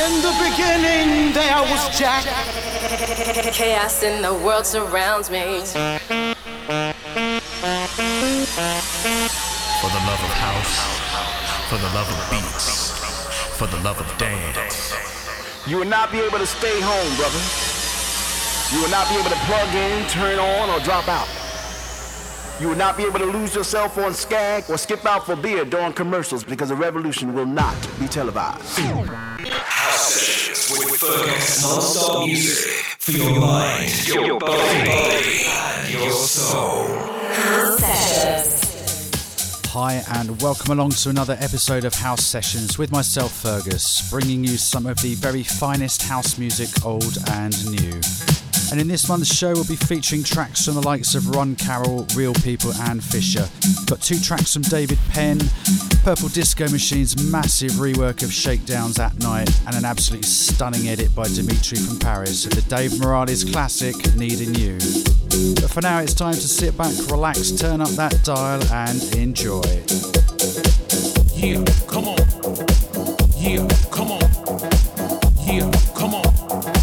In the beginning, there was Jack. Chaos in the world surrounds me. For the love of house, for the love of beats, for the love of dance. You will not be able to stay home, brother. You will not be able to plug in, turn on, or drop out. You will not be able to lose yourself on Skag or skip out for beer during commercials because the revolution will not be televised. House sessions with, with Fergus. Non-stop music for your mind, your, your body, and your soul. House sessions. Hi, and welcome along to another episode of House Sessions with myself, Fergus, bringing you some of the very finest house music, old and new. And in this month's show, we'll be featuring tracks from the likes of Ron Carroll, Real People, and Fisher. Got two tracks from David Penn, Purple Disco Machine's massive rework of Shakedowns at Night, and an absolutely stunning edit by Dimitri from Paris of the Dave Morales classic Needing You. But for now, it's time to sit back, relax, turn up that dial, and enjoy. Yeah, come on. Yeah, come on. Yeah, come on.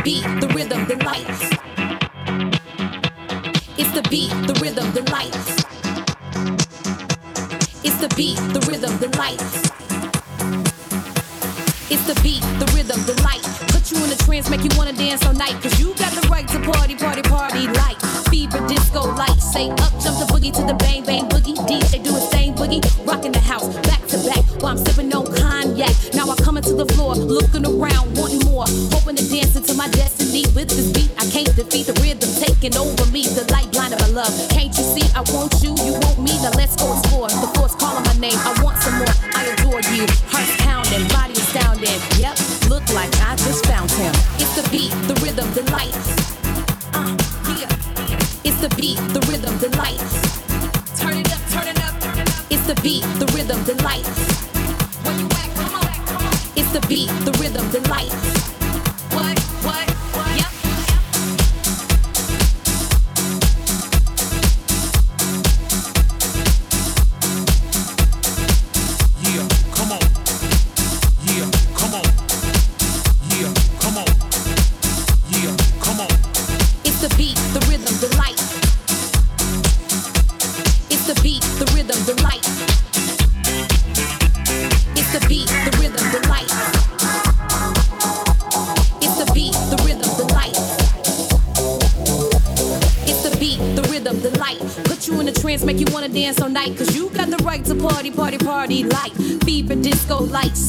The beat, the rhythm, the lights. It's the beat, the rhythm, the lights. It's the beat, the rhythm, the lights. It's the beat, the rhythm, the light. Put you in a trance, make you wanna dance all night. Cause you got the right to party, party, party like fever, disco, light. Say up, jump the boogie to the bang, bang, boogie. DJ do a thing, boogie. Rocking the house, back to back. While I'm sipping on cognac. Now I come to the floor, looking around, more. Hoping to dance into my destiny. With this beat, I can't defeat the rhythm taking over me. The light blind of my love. Can't you see? I want you, you want me. Now let's go explore. The force calling my name. I want some more. I adore you. Hearts pounding, body astounding. Yep, look like I just found him. It's the beat, the rhythm, the lights. Uh. It's the beat, the rhythm, the lights. Turn it up, turn it up, turn it up. It's the beat, the rhythm, the lights. Where you at? Come on, come on. It's the beat, the rhythm, the lights.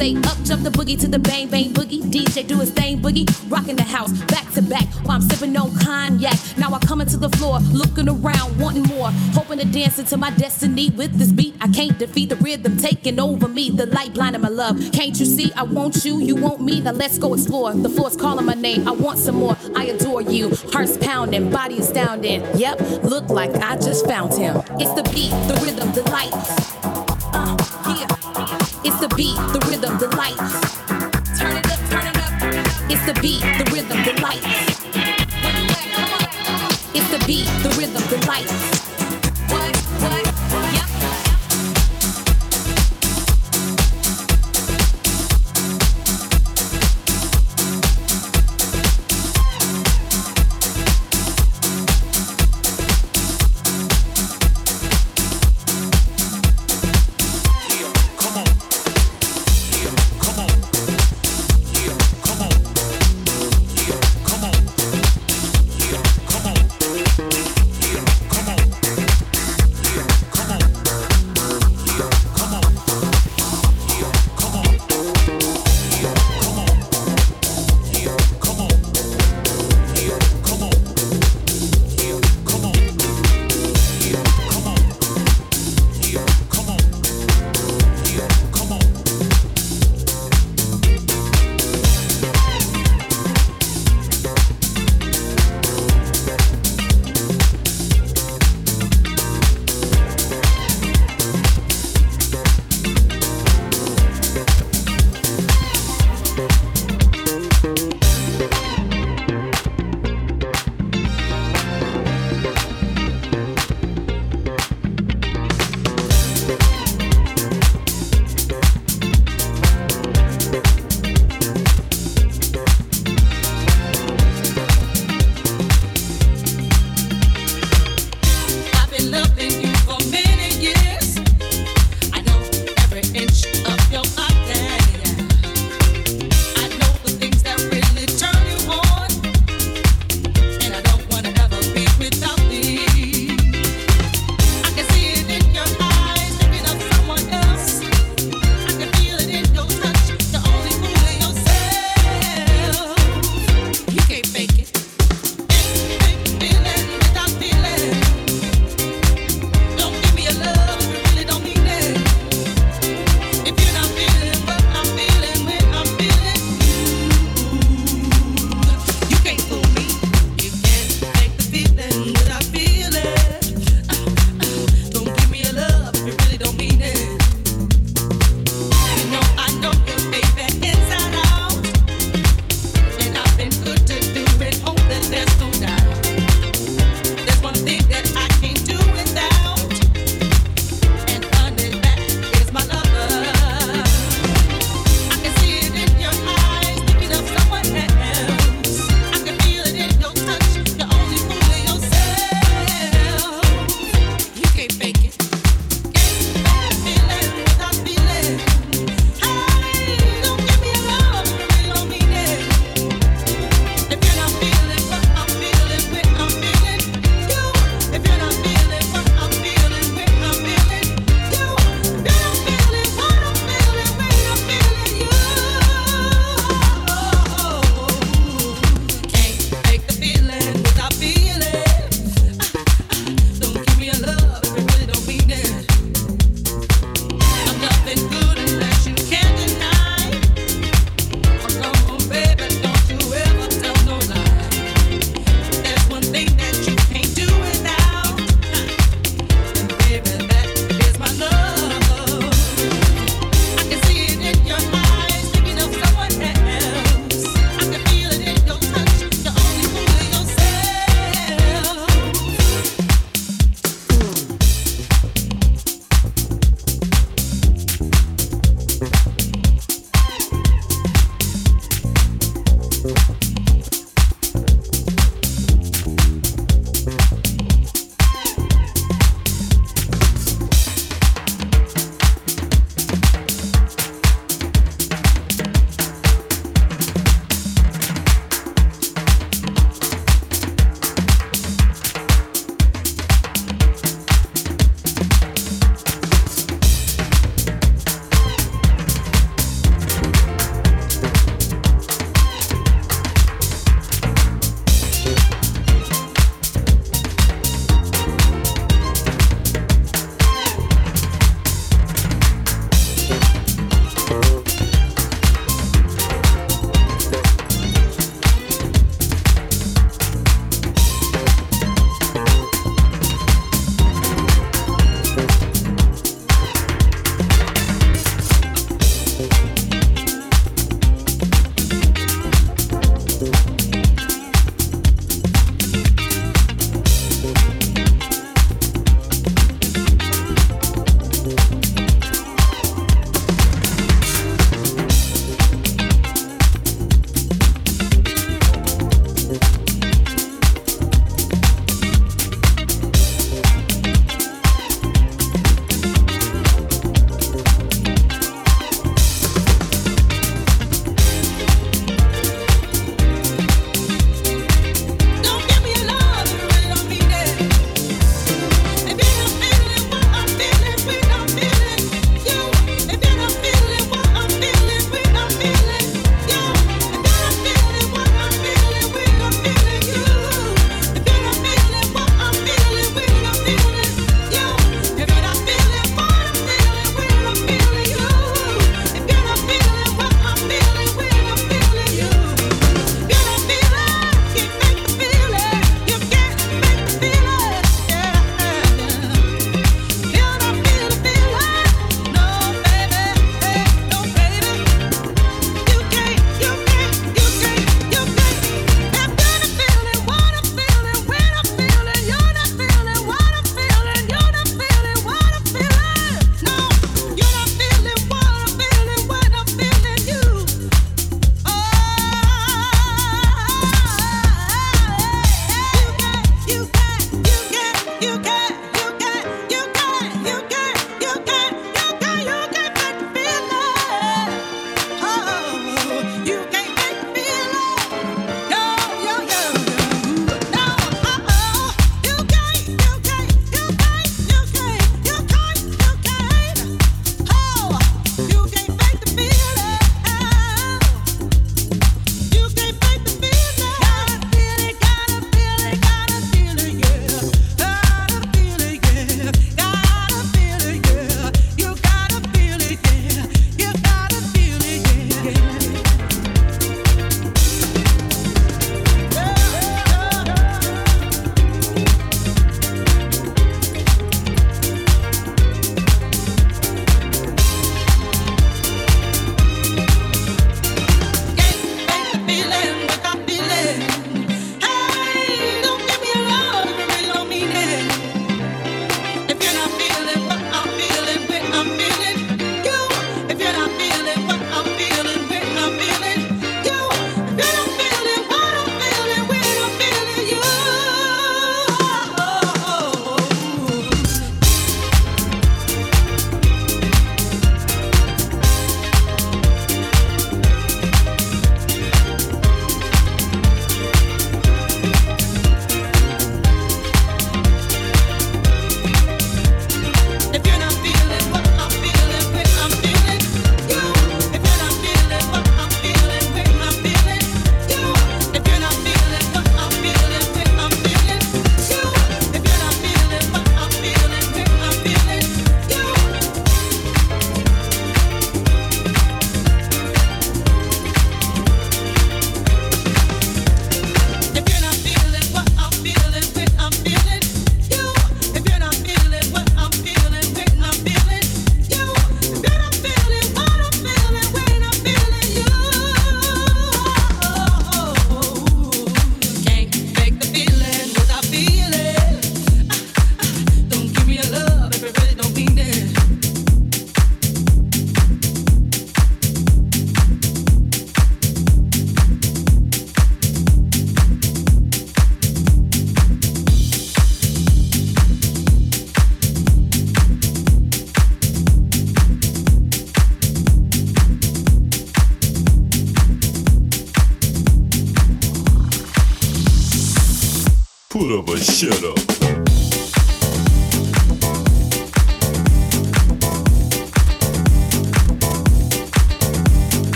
Say up, jump the boogie to the bang, bang, boogie. DJ do his thing, boogie. Rocking the house, back to back. While I'm sipping on cognac. Now I come into the floor, looking around, wanting more. Hoping to dance into my destiny with this beat. I can't defeat the rhythm taking over me. The light blinding my love. Can't you see? I want you, you want me. Now let's go explore. The floor's calling my name. I want some more. I adore you. Hearts pounding, body astounding. Yep, look like I just found him. It's the beat, the rhythm, the lights.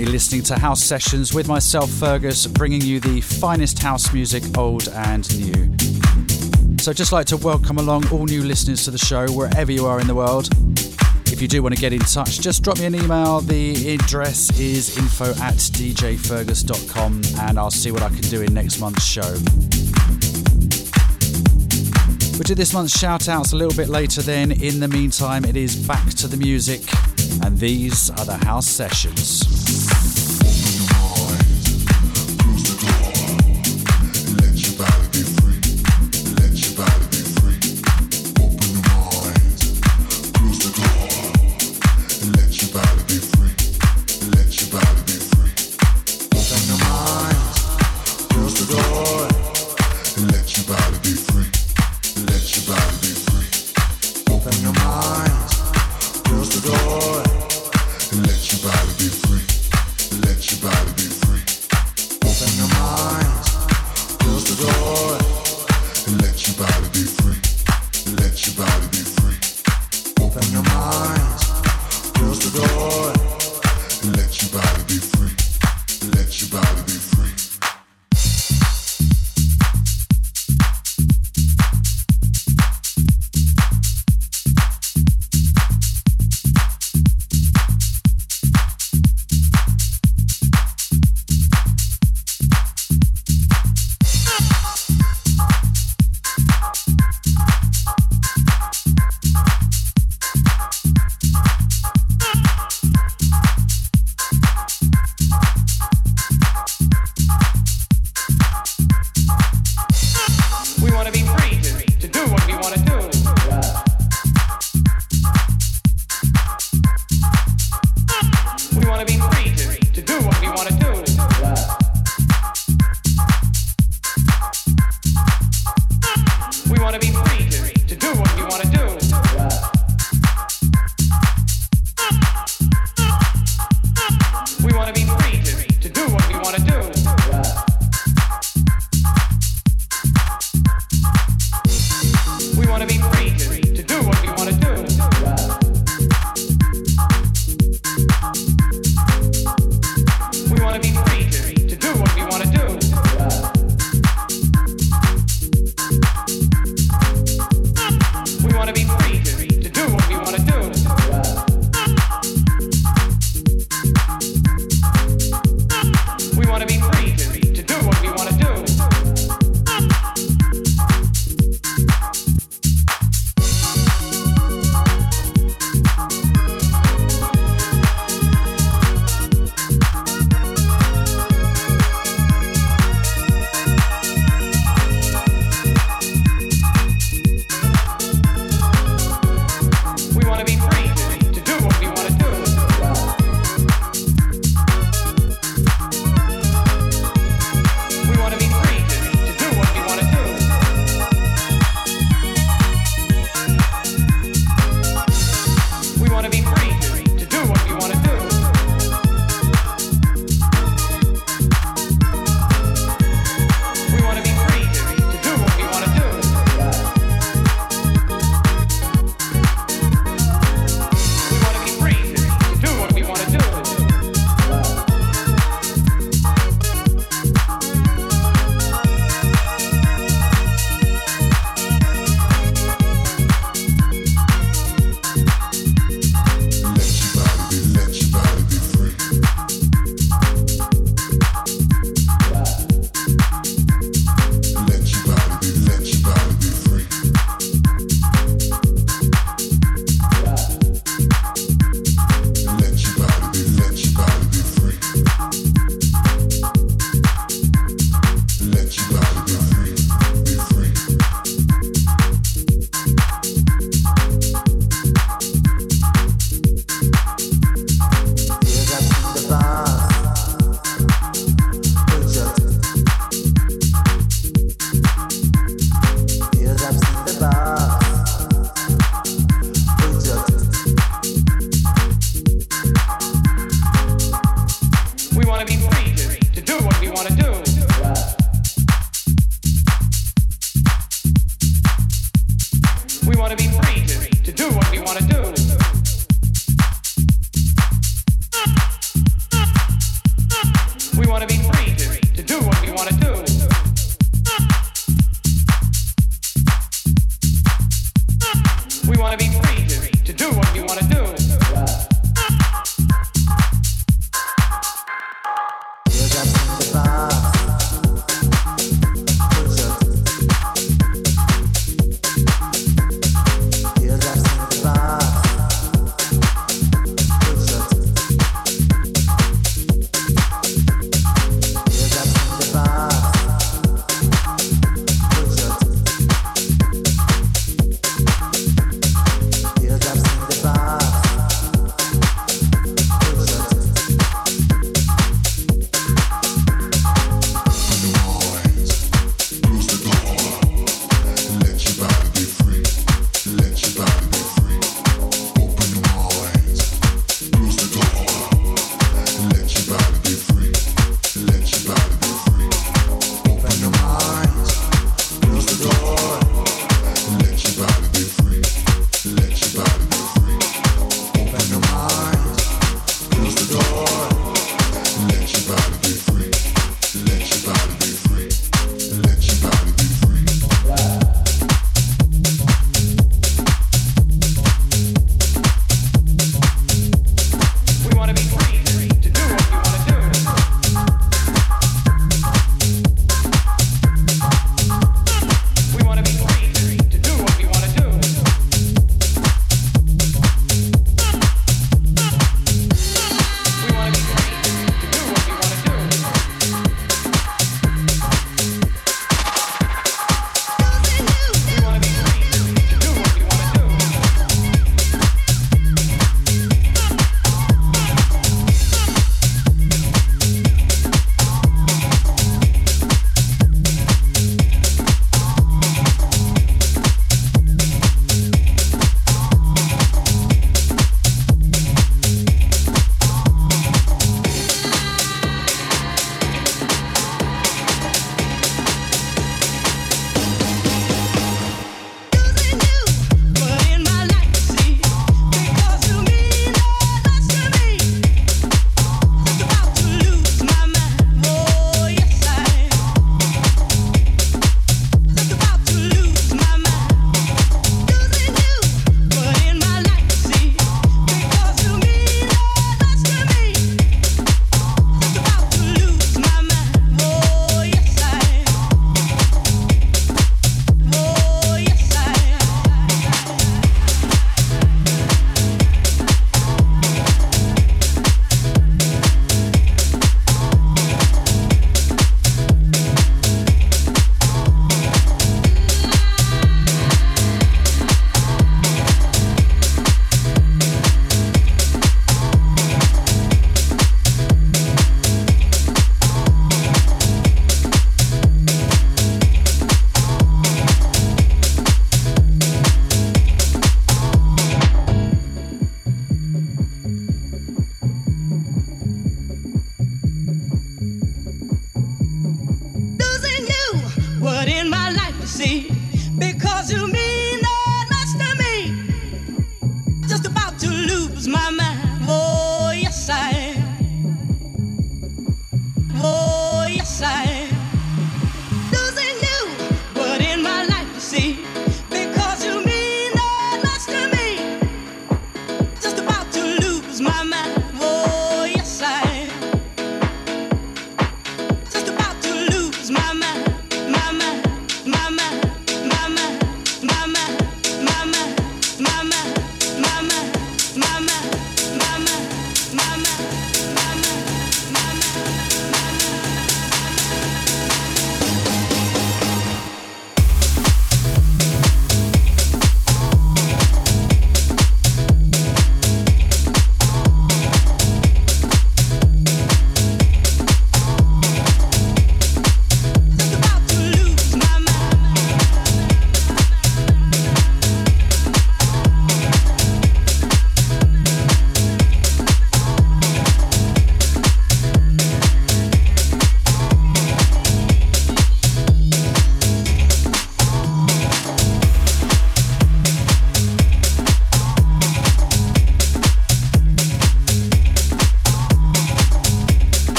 Currently listening to House Sessions with myself, Fergus, bringing you the finest house music, old and new. So, I'd just like to welcome along all new listeners to the show, wherever you are in the world. If you do want to get in touch, just drop me an email. The address is info at djfergus.com, and I'll see what I can do in next month's show. We'll do this month's shout outs a little bit later then. In the meantime, it is back to the music, and these are the house sessions.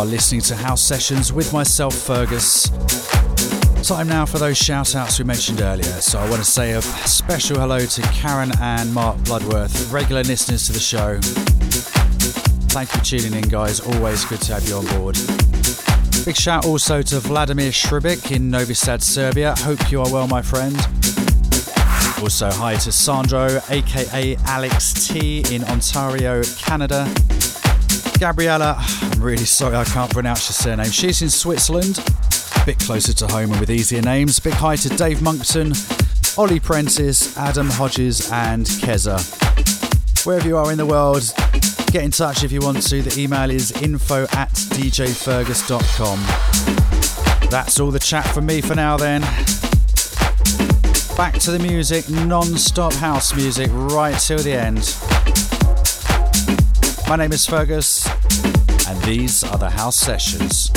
Are listening to House Sessions with myself, Fergus. Time now for those shout outs we mentioned earlier. So I want to say a special hello to Karen and Mark Bloodworth, regular listeners to the show. Thank you for tuning in, guys. Always good to have you on board. Big shout also to Vladimir Šribic in Novi Sad, Serbia. Hope you are well, my friend. Also, hi to Sandro, aka Alex T, in Ontario, Canada. Gabriella, I'm really sorry I can't pronounce your surname. She's in Switzerland, a bit closer to home and with easier names. Big hi to Dave Monkton, Ollie Prentice, Adam Hodges, and Keza. Wherever you are in the world, get in touch if you want to. The email is info at djfergus.com. That's all the chat from me for now, then. Back to the music, non stop house music right till the end. My name is Fergus, and these are the house sessions.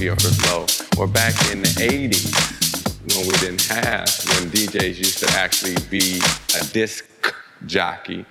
atmosphere for flow. Or back in the 80s, when we didn't have, when DJs used to actually be a disc jockey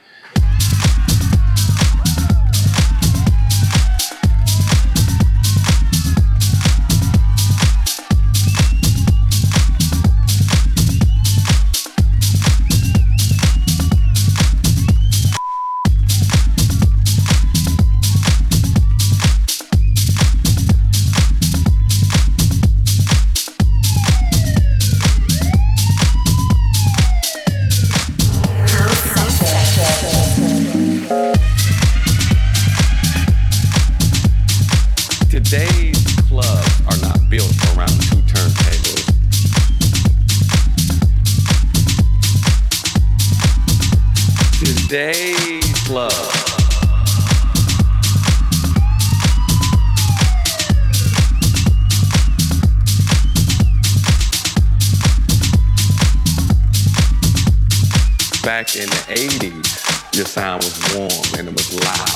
Back in the 80s, your sound was warm and it was loud.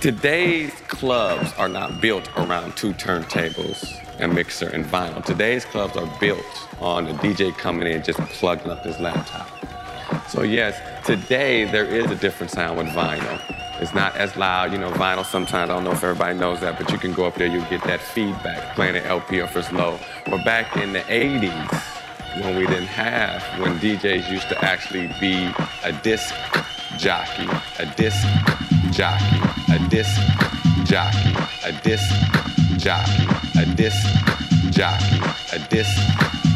Today's clubs are not built around two turntables, a mixer, and vinyl. Today's clubs are built on a DJ coming in just plugging up his laptop. So yes, today there is a different sound with vinyl. It's not as loud, you know, vinyl sometimes, I don't know if everybody knows that, but you can go up there, you get that feedback playing an LP or it's low. But back in the 80s, when we didn't have, when DJs used to actually be a disc jockey, a disc jockey, a disc jockey, a disc jockey, a disc jockey, a disc jockey, a disc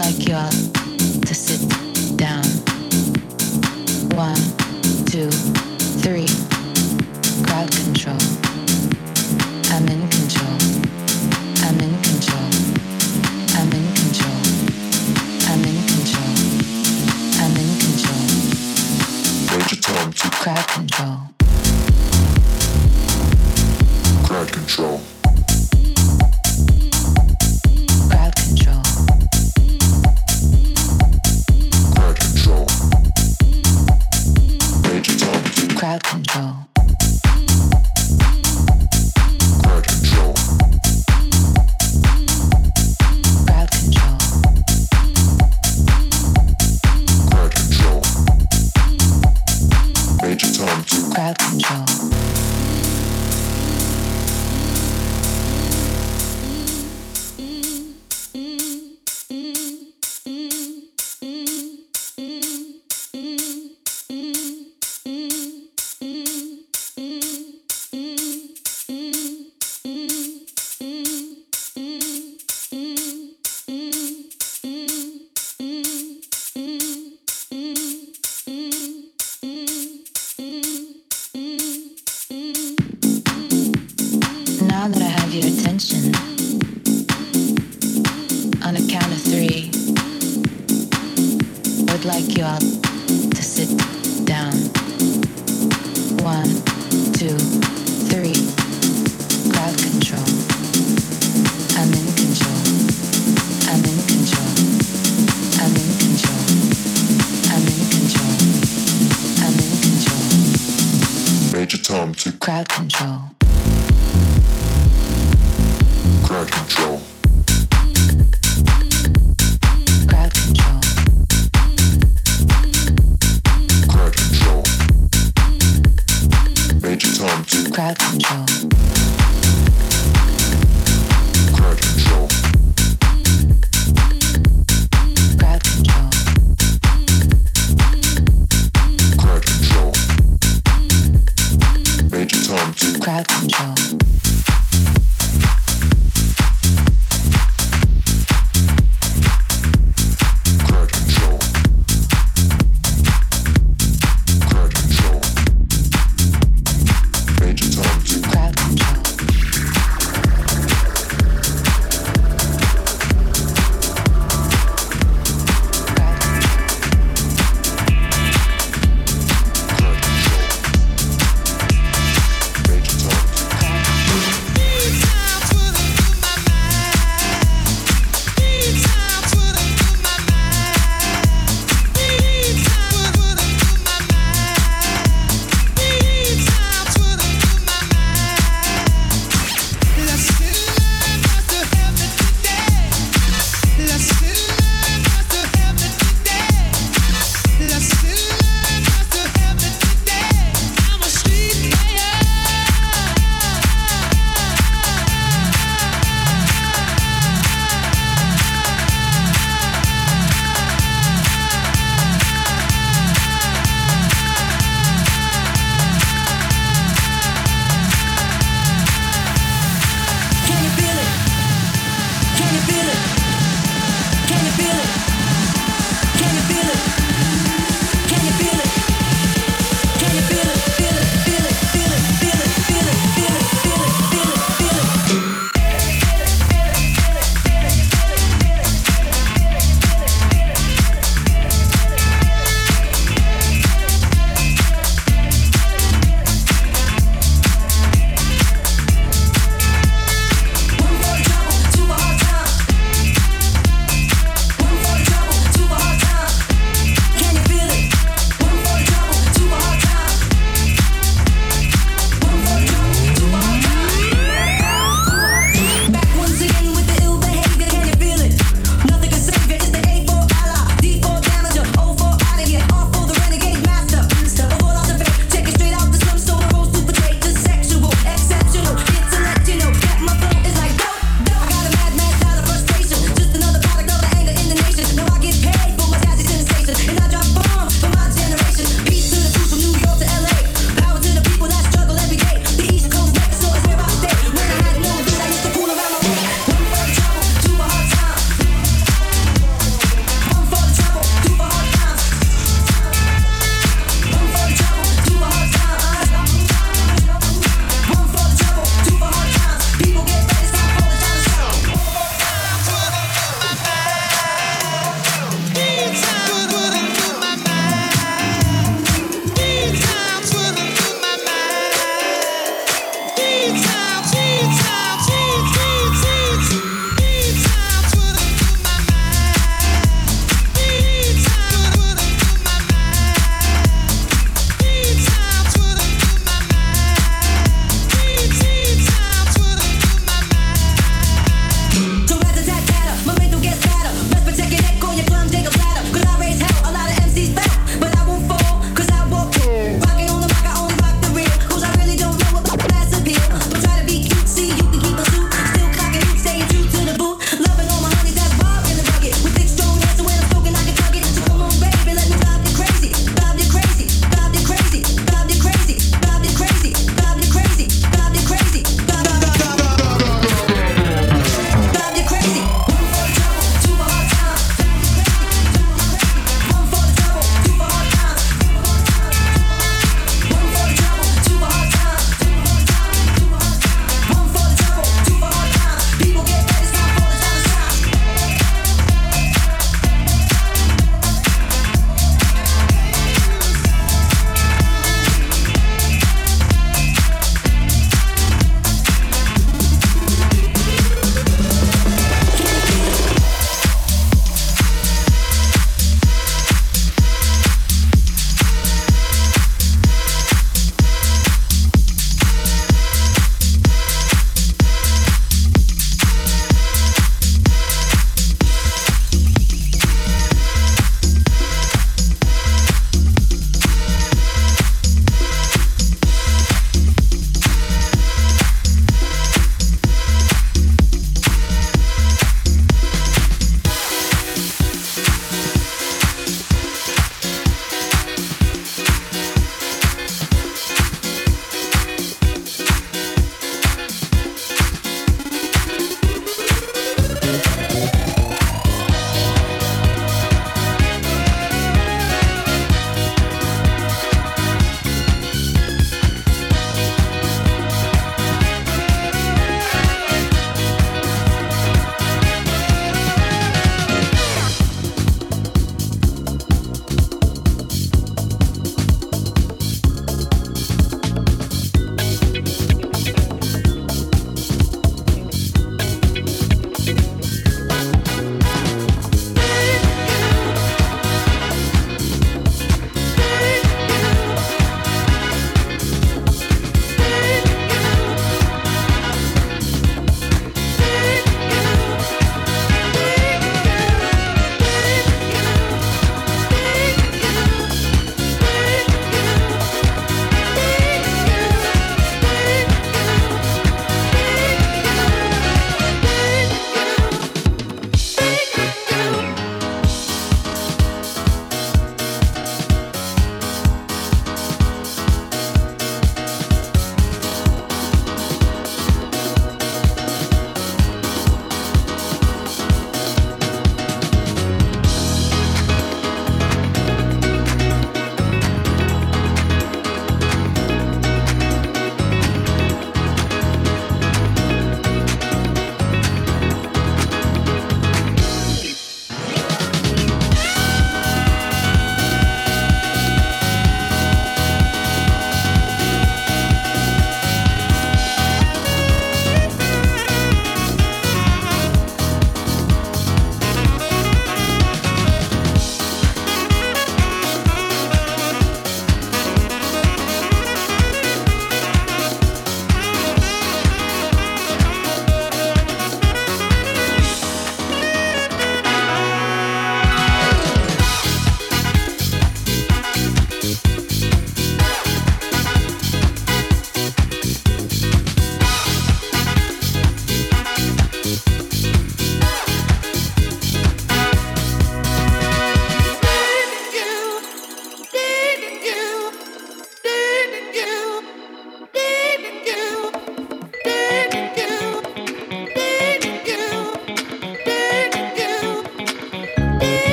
Like you all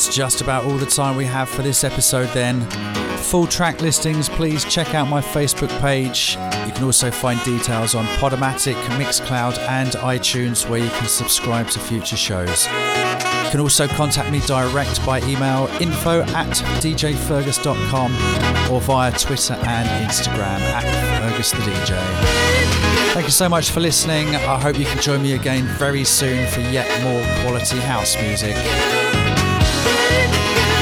That's just about all the time we have for this episode, then. Full track listings, please check out my Facebook page. You can also find details on Podomatic, Mixcloud, and iTunes where you can subscribe to future shows. You can also contact me direct by email info at djfergus.com or via Twitter and Instagram at Fergus the DJ. Thank you so much for listening. I hope you can join me again very soon for yet more quality house music. Baby.